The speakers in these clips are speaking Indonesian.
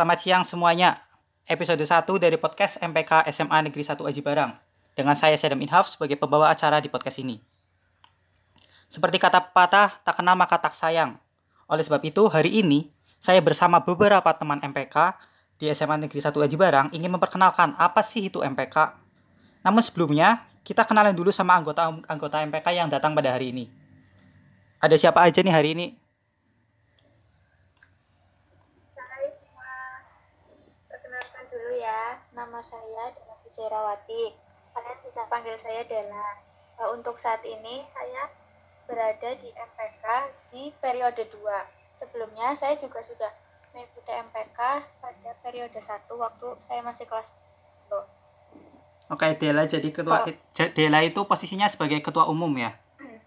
Selamat siang semuanya. Episode 1 dari podcast MPK SMA Negeri 1 Aji Barang. Dengan saya Sedam Inhaf sebagai pembawa acara di podcast ini. Seperti kata patah, tak kenal maka tak sayang. Oleh sebab itu, hari ini saya bersama beberapa teman MPK di SMA Negeri 1 Aji Barang ingin memperkenalkan apa sih itu MPK. Namun sebelumnya, kita kenalan dulu sama anggota anggota MPK yang datang pada hari ini. Ada siapa aja nih hari ini? Hai semua, perkenalkan dulu ya, nama saya Dela Pujarawati. Kalian bisa panggil saya Dela. Eh, Untuk saat ini saya berada di MPK di periode 2. Sebelumnya saya juga sudah mengikuti MPK pada periode 1 waktu saya masih kelas 10. Oke, Dela jadi ketua Oh. Dela itu posisinya sebagai ketua umum ya.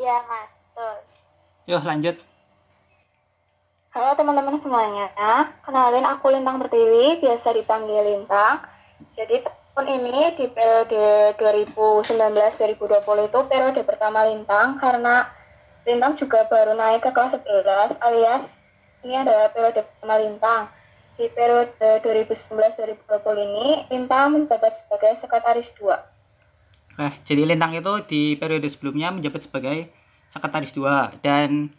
Iya mas, betul. Yuk lanjut. Halo teman-teman semuanya, kenalin aku Lintang Pertiwi, biasa dipanggil Lintang. Jadi tahun ini di periode 2019-2020 itu periode pertama Lintang karena Lintang juga baru naik ke kelas 11 alias ini adalah periode pertama Lintang. Di periode 2019-2020 ini Lintang menjabat sebagai sekretaris 2. Oke, jadi Lintang itu di periode sebelumnya menjabat sebagai sekretaris 2 dan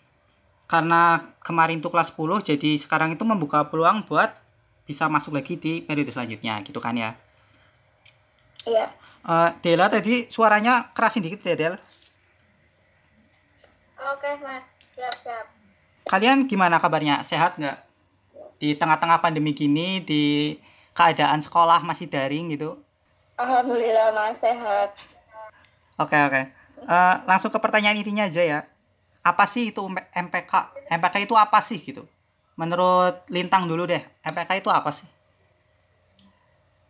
karena kemarin itu kelas 10 jadi sekarang itu membuka peluang buat bisa masuk lagi di periode selanjutnya gitu kan ya. Iya. Eh, Dela tadi suaranya kerasin dikit ya Del. Oke mas, siap-siap. Kalian gimana kabarnya? Sehat nggak? Di tengah-tengah pandemi gini, di keadaan sekolah masih daring gitu? Alhamdulillah mas, sehat. Oke oke. Eh, langsung ke pertanyaan intinya aja ya. Apa sih itu MPK? MPK itu apa sih gitu? Menurut Lintang dulu deh, MPK itu apa sih?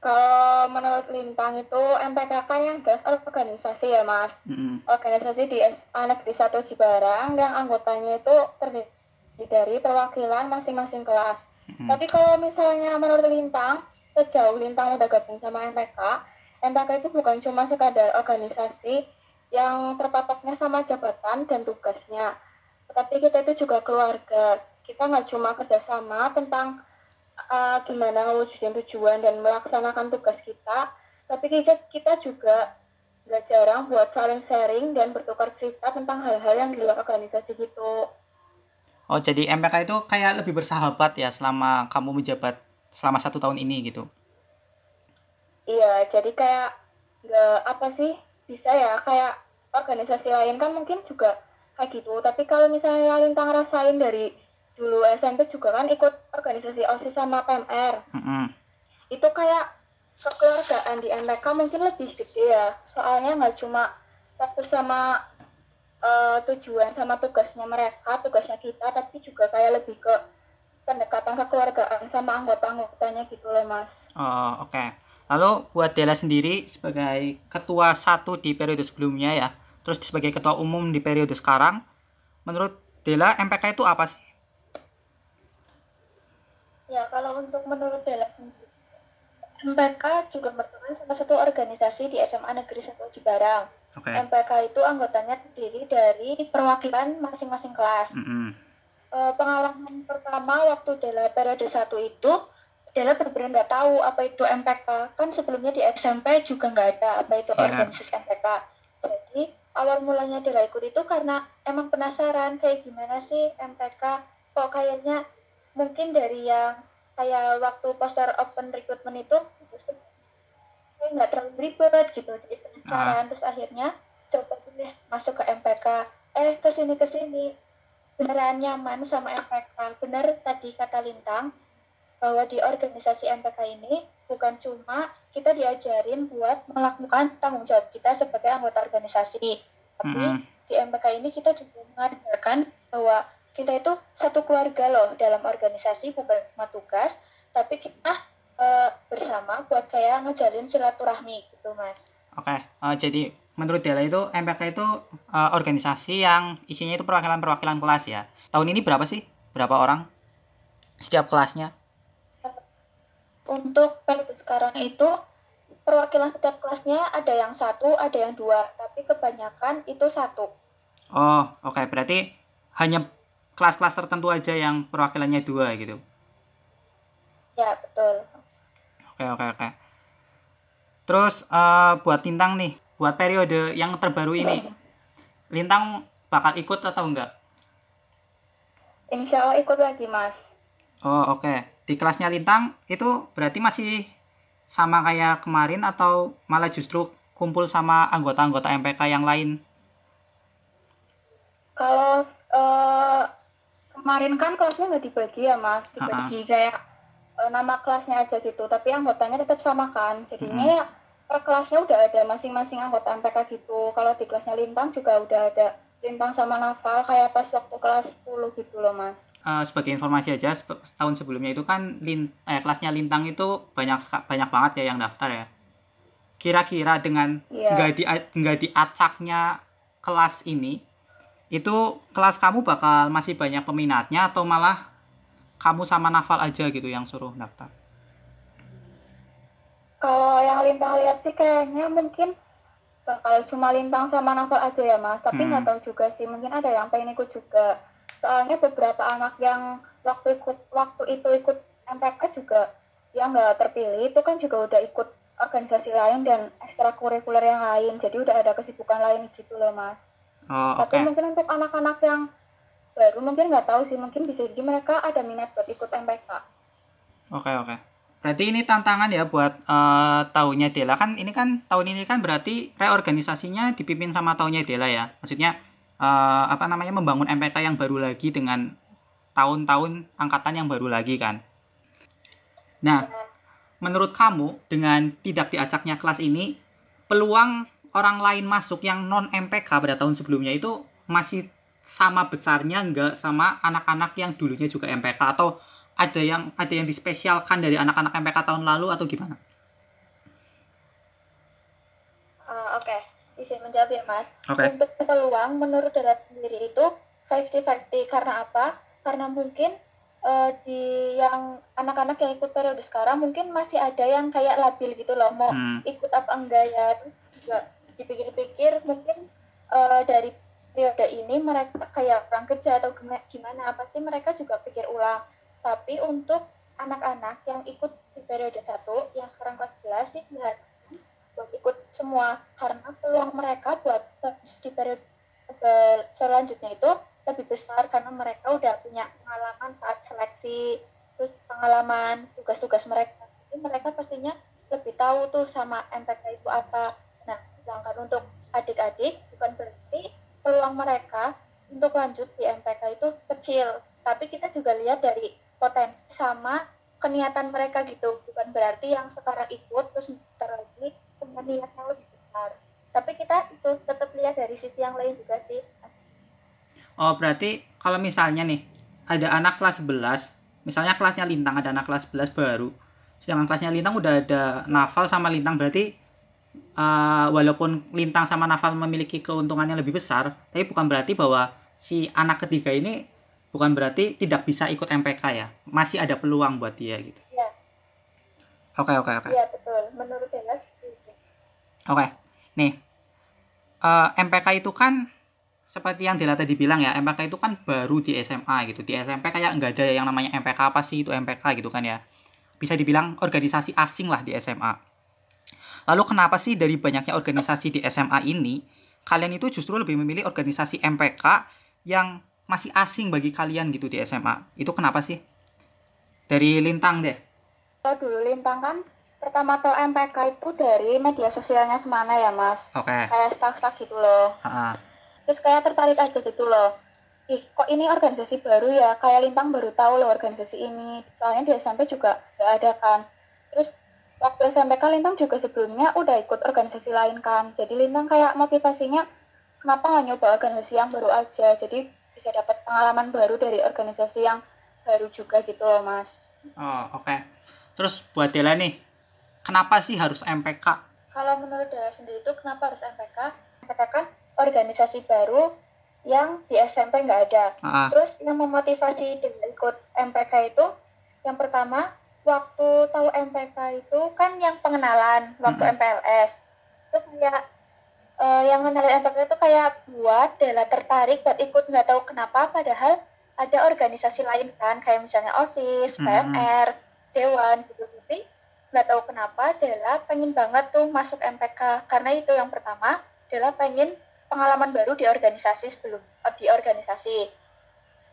Kalau menurut Lintang itu MPKK yang jelas organisasi ya mas Mm-mm. Organisasi di SMA Negeri 1 Cibarang yang anggotanya itu terdiri dari perwakilan masing-masing kelas Mm-mm. Tapi kalau misalnya menurut Lintang, sejauh Lintang udah gabung sama MPK MPK itu bukan cuma sekadar organisasi yang terpatoknya sama jabatan dan tugasnya. Tetapi kita itu juga keluarga. Kita nggak cuma kerjasama tentang uh, gimana mewujudkan tujuan dan melaksanakan tugas kita tapi kita, kita juga nggak jarang buat saling sharing dan bertukar cerita tentang hal-hal yang di luar organisasi gitu. Oh jadi MPK itu kayak lebih bersahabat ya selama kamu menjabat selama satu tahun ini gitu. iya jadi kayak nggak apa sih bisa ya kayak organisasi lain kan mungkin juga kayak gitu tapi kalau misalnya Lintang rasain dari dulu SMP juga kan ikut organisasi OSIS sama PMR Mm-mm. itu kayak kekeluargaan di MPK mungkin lebih gede ya soalnya nggak cuma fokus sama eh, tujuan sama tugasnya mereka tugasnya kita tapi juga kayak lebih ke pendekatan kekeluargaan sama anggota-anggotanya gitu loh mas Oh oke. Lalu buat Dela sendiri sebagai ketua satu di periode sebelumnya ya, terus sebagai ketua umum di periode sekarang, menurut Dela MPK itu apa sih? ya kalau untuk menurut Dela sendiri MPK juga merupakan salah satu organisasi di SMA Negeri 1 Cibarang Oke. MPK itu anggotanya terdiri dari perwakilan masing-masing kelas Mm-mm. Eh, pengalaman pertama waktu Dela periode 1 itu Dela benar-benar nggak tahu apa itu MPK kan sebelumnya di SMP juga nggak ada apa itu Iya. organisasi MPK jadi awal mulanya Dela ikut itu karena emang penasaran kayak gimana sih MPK kok kayaknya mungkin dari yang kayak waktu poster open recruitment itu nggak terlalu ribet gitu. Jadi penasaran. Terus akhirnya coba deh masuk ke MPK eh ke sini ke sini beneran nyaman sama MPK bener tadi kata Lintang bahwa di organisasi MPK ini bukan cuma kita diajarin buat melakukan tanggung jawab kita sebagai anggota organisasi tapi Mm-mm. di MPK ini kita juga mengajarkan bahwa kita itu satu keluarga loh dalam organisasi bukan cuma tugas tapi kita eh, bersama buat kayak ngejalin silaturahmi gitu mas Oke. Eh, jadi menurut Dela itu MPK itu eh, organisasi yang isinya itu perwakilan-perwakilan kelas ya. Tahun ini berapa sih? Berapa orang? Setiap kelasnya? Untuk periode sekarang itu perwakilan setiap kelasnya ada yang satu ada yang dua tapi kebanyakan itu satu Oh, oke. Berarti hanya kelas-kelas tertentu aja yang perwakilannya dua gitu. Ya, betul. Oke oke oke. Terus eh, buat Lintang nih, buat periode yang terbaru ini, Lintang bakal ikut atau enggak? Insya Allah ikut lagi, Mas. Oh oke. Di kelasnya Lintang itu berarti masih sama kayak kemarin atau malah justru kumpul sama anggota-anggota MPK yang lain? Kalau eh, kemarin kan kelasnya nggak dibagi ya, Mas. Dibagi kayak eh, nama kelasnya aja gitu, tapi anggotanya tetap sama kan. Jadinya ya per kelasnya udah ada masing-masing anggota MPK gitu. Kalau di kelasnya Lintang juga udah ada Lintang sama Naval kayak pas waktu kelas 10 gitu loh, Mas. Eh, sebagai informasi aja, tahun sebelumnya itu kan lin, eh, kelasnya Lintang itu banyak banyak banget ya yang daftar ya. Kira-kira dengan Iya. nggak di nggak diacaknya kelas ini, itu kelas kamu bakal masih banyak peminatnya atau malah kamu sama Naval aja gitu yang suruh daftar? Kalau yang Lintang lihat sih kayaknya mungkin bakal cuma Lintang sama Naval aja ya mas. Tapi Hmm. nggak tahu juga sih. Mungkin ada yang pengen ikut juga. Soalnya beberapa anak yang waktu ikut waktu itu ikut MPK juga yang nggak terpilih itu kan juga udah ikut organisasi lain dan ekstrakurikuler yang lain. Jadi udah ada kesibukan lain gitu loh mas. Oh, oke. Tapi mungkin untuk anak-anak yang baru mungkin nggak tahu sih. Mungkin bisa jadi mereka ada minat buat ikut MPK. Oke, oke. Berarti ini tantangan ya buat eh, tahunnya Dela kan ini kan tahun ini kan berarti reorganisasinya dipimpin sama tahunnya Dela ya. Maksudnya eh, apa namanya membangun MPK yang baru lagi dengan tahun-tahun angkatan yang baru lagi kan. Nah, menurut kamu dengan tidak diacaknya kelas ini peluang orang lain masuk yang non MPK pada tahun sebelumnya itu masih sama besarnya nggak sama anak-anak yang dulunya juga MPK atau ada yang ada yang dispesialkan dari anak-anak MPK tahun lalu atau gimana? Eh, Oke, izin menjawab ya Mas. Oke. Untuk peluang menurut Dara sendiri itu 50-50 karena apa? Karena mungkin eh, di yang anak-anak yang ikut periode sekarang mungkin masih ada yang kayak labil gitu loh mau Hmm. ikut apa enggak ya juga dipikir-pikir mungkin eh, dari periode ini mereka kayak kurang kerja atau gima- gimana pasti mereka juga pikir ulang tapi untuk anak-anak yang ikut di periode 1 yang sekarang kelas 11 sih buat ikut semua. Karena peluang mereka buat di periode eh, selanjutnya itu lebih besar karena mereka udah punya pengalaman saat seleksi terus pengalaman tugas-tugas mereka. Jadi mereka pastinya lebih tahu tuh sama MPK itu apa. Nah sedangkan untuk adik-adik bukan berarti peluang mereka untuk lanjut di MPK itu kecil. Tapi kita juga lihat dari potensi sama keniatan mereka gitu. Bukan berarti yang sekarang ikut terus punya niat yang lebih besar tapi kita itu tetap lihat dari sisi yang lain juga sih Oh, berarti kalau misalnya nih ada anak kelas 11, misalnya kelasnya Lintang ada anak kelas 11 baru. Sedangkan kelasnya Lintang udah ada Naval sama Lintang berarti eh, walaupun Lintang sama Naval memiliki keuntungan yang lebih besar, tapi bukan berarti bahwa si anak ketiga ini bukan berarti tidak bisa ikut MPK ya. Masih ada peluang buat dia gitu. Iya. Oke, oke, oke. iya betul menurut saya Oke, nih eh, MPK itu kan seperti yang Dela tadi bilang ya, MPK itu kan baru di SMA gitu. Di SMP kayak nggak ada yang namanya MPK apa sih itu MPK gitu kan ya. Bisa dibilang organisasi asing lah di SMA. Lalu kenapa sih dari banyaknya organisasi di SMA ini, kalian itu justru lebih memilih organisasi MPK yang masih asing bagi kalian gitu di SMA? Itu kenapa sih? Dari Lintang deh. Kalau dulu Lintang kan pertama tahu MPK itu dari media sosialnya Semana ya mas? Oke. kayak staff-staff gitu loh. Ha-ha. terus kayak tertarik aja gitu loh. Ih kok ini organisasi baru ya? Kayak Lintang baru tahu loh organisasi ini. Soalnya di SMP juga gak ada kan? Terus waktu SMPK Lintang juga sebelumnya udah ikut organisasi lain kan? Jadi Lintang kayak motivasinya kenapa nggak nyoba organisasi yang baru aja? Jadi bisa dapat pengalaman baru dari organisasi yang baru juga gitu loh mas. Oh, oke. Terus buat Dela nih, kenapa sih harus MPK? kalau menurut Dara sendiri itu kenapa harus MPK MPK kan organisasi baru yang di SMP nggak ada Ah, Terus yang memotivasi dengan ikut MPK itu yang pertama waktu tahu MPK itu kan yang pengenalan waktu Mm-mm. MPLS itu kayak eh, yang kenalin MPK itu kayak buat Dela tertarik buat ikut nggak tahu kenapa padahal ada organisasi lain kan kayak misalnya OSIS. PMR dewan gitu tapi nggak tahu kenapa Dela pengen banget tuh masuk MPK karena itu yang pertama Dela pengen pengalaman baru di organisasi sebelum eh, di organisasi.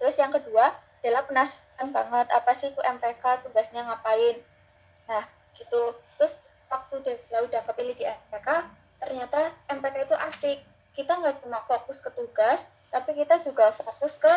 Terus yang kedua Dela penasaran banget apa sih itu MPK tugasnya ngapain. Nah gitu. Terus waktu Dela udah kepilih di MPK ternyata MPK itu asik. Kita nggak cuma fokus ke tugas tapi kita juga fokus ke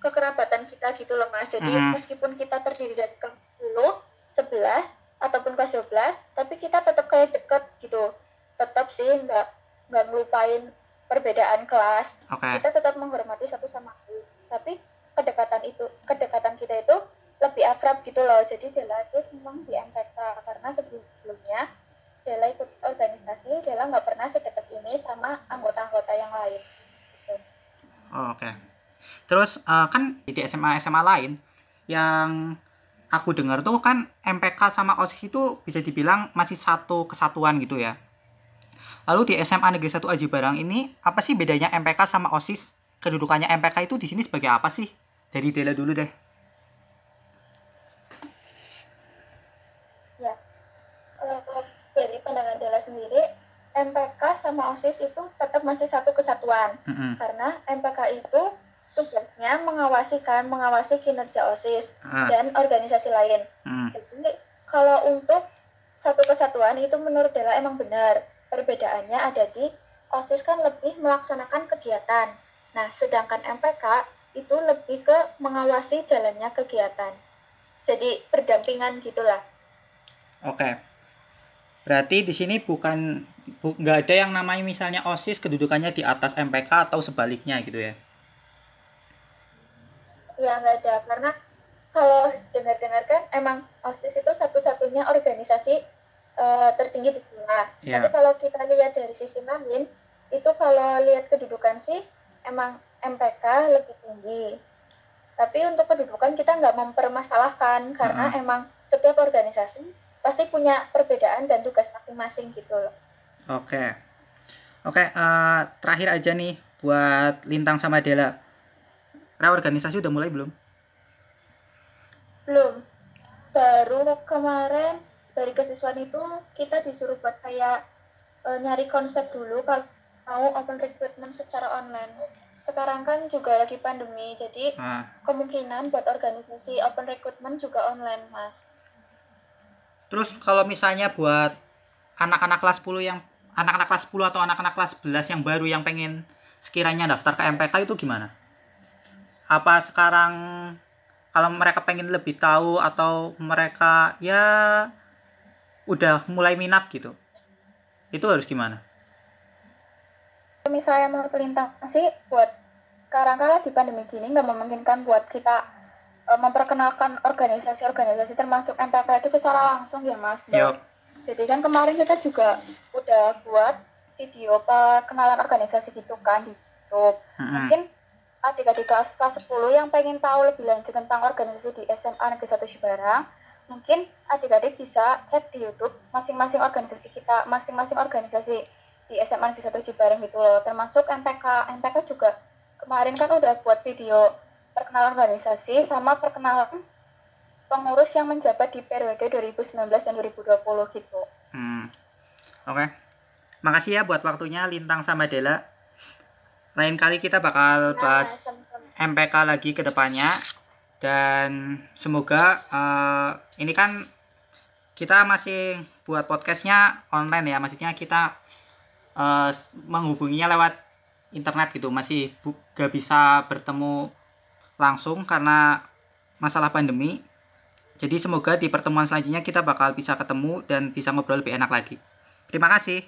kekerabatan kita gitu loh mas. Jadi Mhm. meskipun kita terdiri dari kelas 10, 11 ataupun kelas 12 tapi kita tetap kayak deket gitu tetap sih nggak nggak ngelupain perbedaan kelas Oke. kita tetap menghormati satu sama lain tapi kedekatan itu kedekatan kita itu lebih akrab gitu loh jadi Dela itu memang di MPK karena sebelumnya Dela ikut organisasi Dela nggak pernah sedekat ini sama anggota-anggota yang lain gitu. Oh, Oke. Terus eh, kan di SMA SMA lain yang aku dengar tuh kan MPK sama OSIS itu bisa dibilang masih satu kesatuan gitu ya. Lalu di SMA Negeri 1 Aji Barang ini apa sih bedanya MPK sama OSIS? Kedudukannya MPK itu di sini sebagai apa sih? Dari Dela dulu deh. ya kalau dari pandangan Dela sendiri MPK sama OSIS itu tetap masih satu kesatuan Mm-mm. karena MPK itu tugasnya mengawasi kan mengawasi kinerja OSIS Ah, dan organisasi lain mm. Jadi kalau untuk satu kesatuan itu menurut Dela emang benar. Perbedaannya ada di OSIS kan lebih melaksanakan kegiatan. Nah, sedangkan MPK itu lebih ke mengawasi jalannya kegiatan. Jadi berdampingan gitulah. Oke. Berarti di sini bukan bu- nggak ada yang namanya misalnya OSIS kedudukannya di atas MPK atau sebaliknya gitu ya. Ya nggak ada karena kalau dengar-dengar kan emang OSIS itu satu-satunya organisasi eh, tertinggi di dunia. Iya. Tapi kalau kita lihat dari sisi lain, itu kalau lihat kedudukan sih emang MPK lebih tinggi. Tapi untuk kedudukan kita nggak mempermasalahkan karena Mm-mm. emang setiap organisasi pasti punya perbedaan dan tugas masing-masing gitu loh. Oke. Oke, eh, terakhir aja nih buat Lintang sama Dela. Reorganisasi udah mulai belum? Belum. Baru kemarin dari kesiswaan itu kita disuruh buat kayak eh, nyari konsep dulu kalau mau open recruitment secara online. Sekarang kan juga lagi pandemi, jadi Nah, kemungkinan buat organisasi open recruitment juga online, Mas. terus kalau misalnya buat anak-anak kelas 10 yang anak-anak kelas 10 atau anak-anak kelas 11 yang baru yang pengen sekiranya daftar ke MPK itu gimana? Apa sekarang kalau mereka pengen lebih tahu atau mereka ya udah mulai minat gitu? Itu harus gimana? Misalnya mau terlintang sih buat sekarang kan di pandemi gini nggak memungkinkan buat kita eh, memperkenalkan organisasi-organisasi termasuk MPK itu secara langsung ya, Mas. Yup. Jadi kan kemarin kita juga udah buat video perkenalan organisasi gitu kan di YouTube. Mm-mm. Mungkin adik-adik kelas, kelas 10 yang pengen tahu lebih lanjut tentang organisasi di SMA Negeri 1 Cibarang, mungkin adik-adik bisa cek di YouTube masing-masing organisasi kita, masing-masing organisasi di SMA Negeri 1 Cibarang gitu loh. Termasuk MPK. MPK juga kemarin kan udah buat video perkenalan organisasi sama perkenalan pengurus yang menjabat di periode 2019 dan 2020 gitu. Hmm. Oke. Makasih ya buat waktunya Lintang sama Dela. Lain kali kita bakal Nah, bahas. MPK lagi ke depannya. Dan semoga eh, ini kan kita masih buat podcastnya online ya. Maksudnya kita s- menghubunginya lewat internet gitu. Masih bu- gak bisa bertemu langsung karena masalah pandemi. Jadi semoga di pertemuan selanjutnya kita bakal bisa ketemu dan bisa ngobrol lebih enak lagi. Terima kasih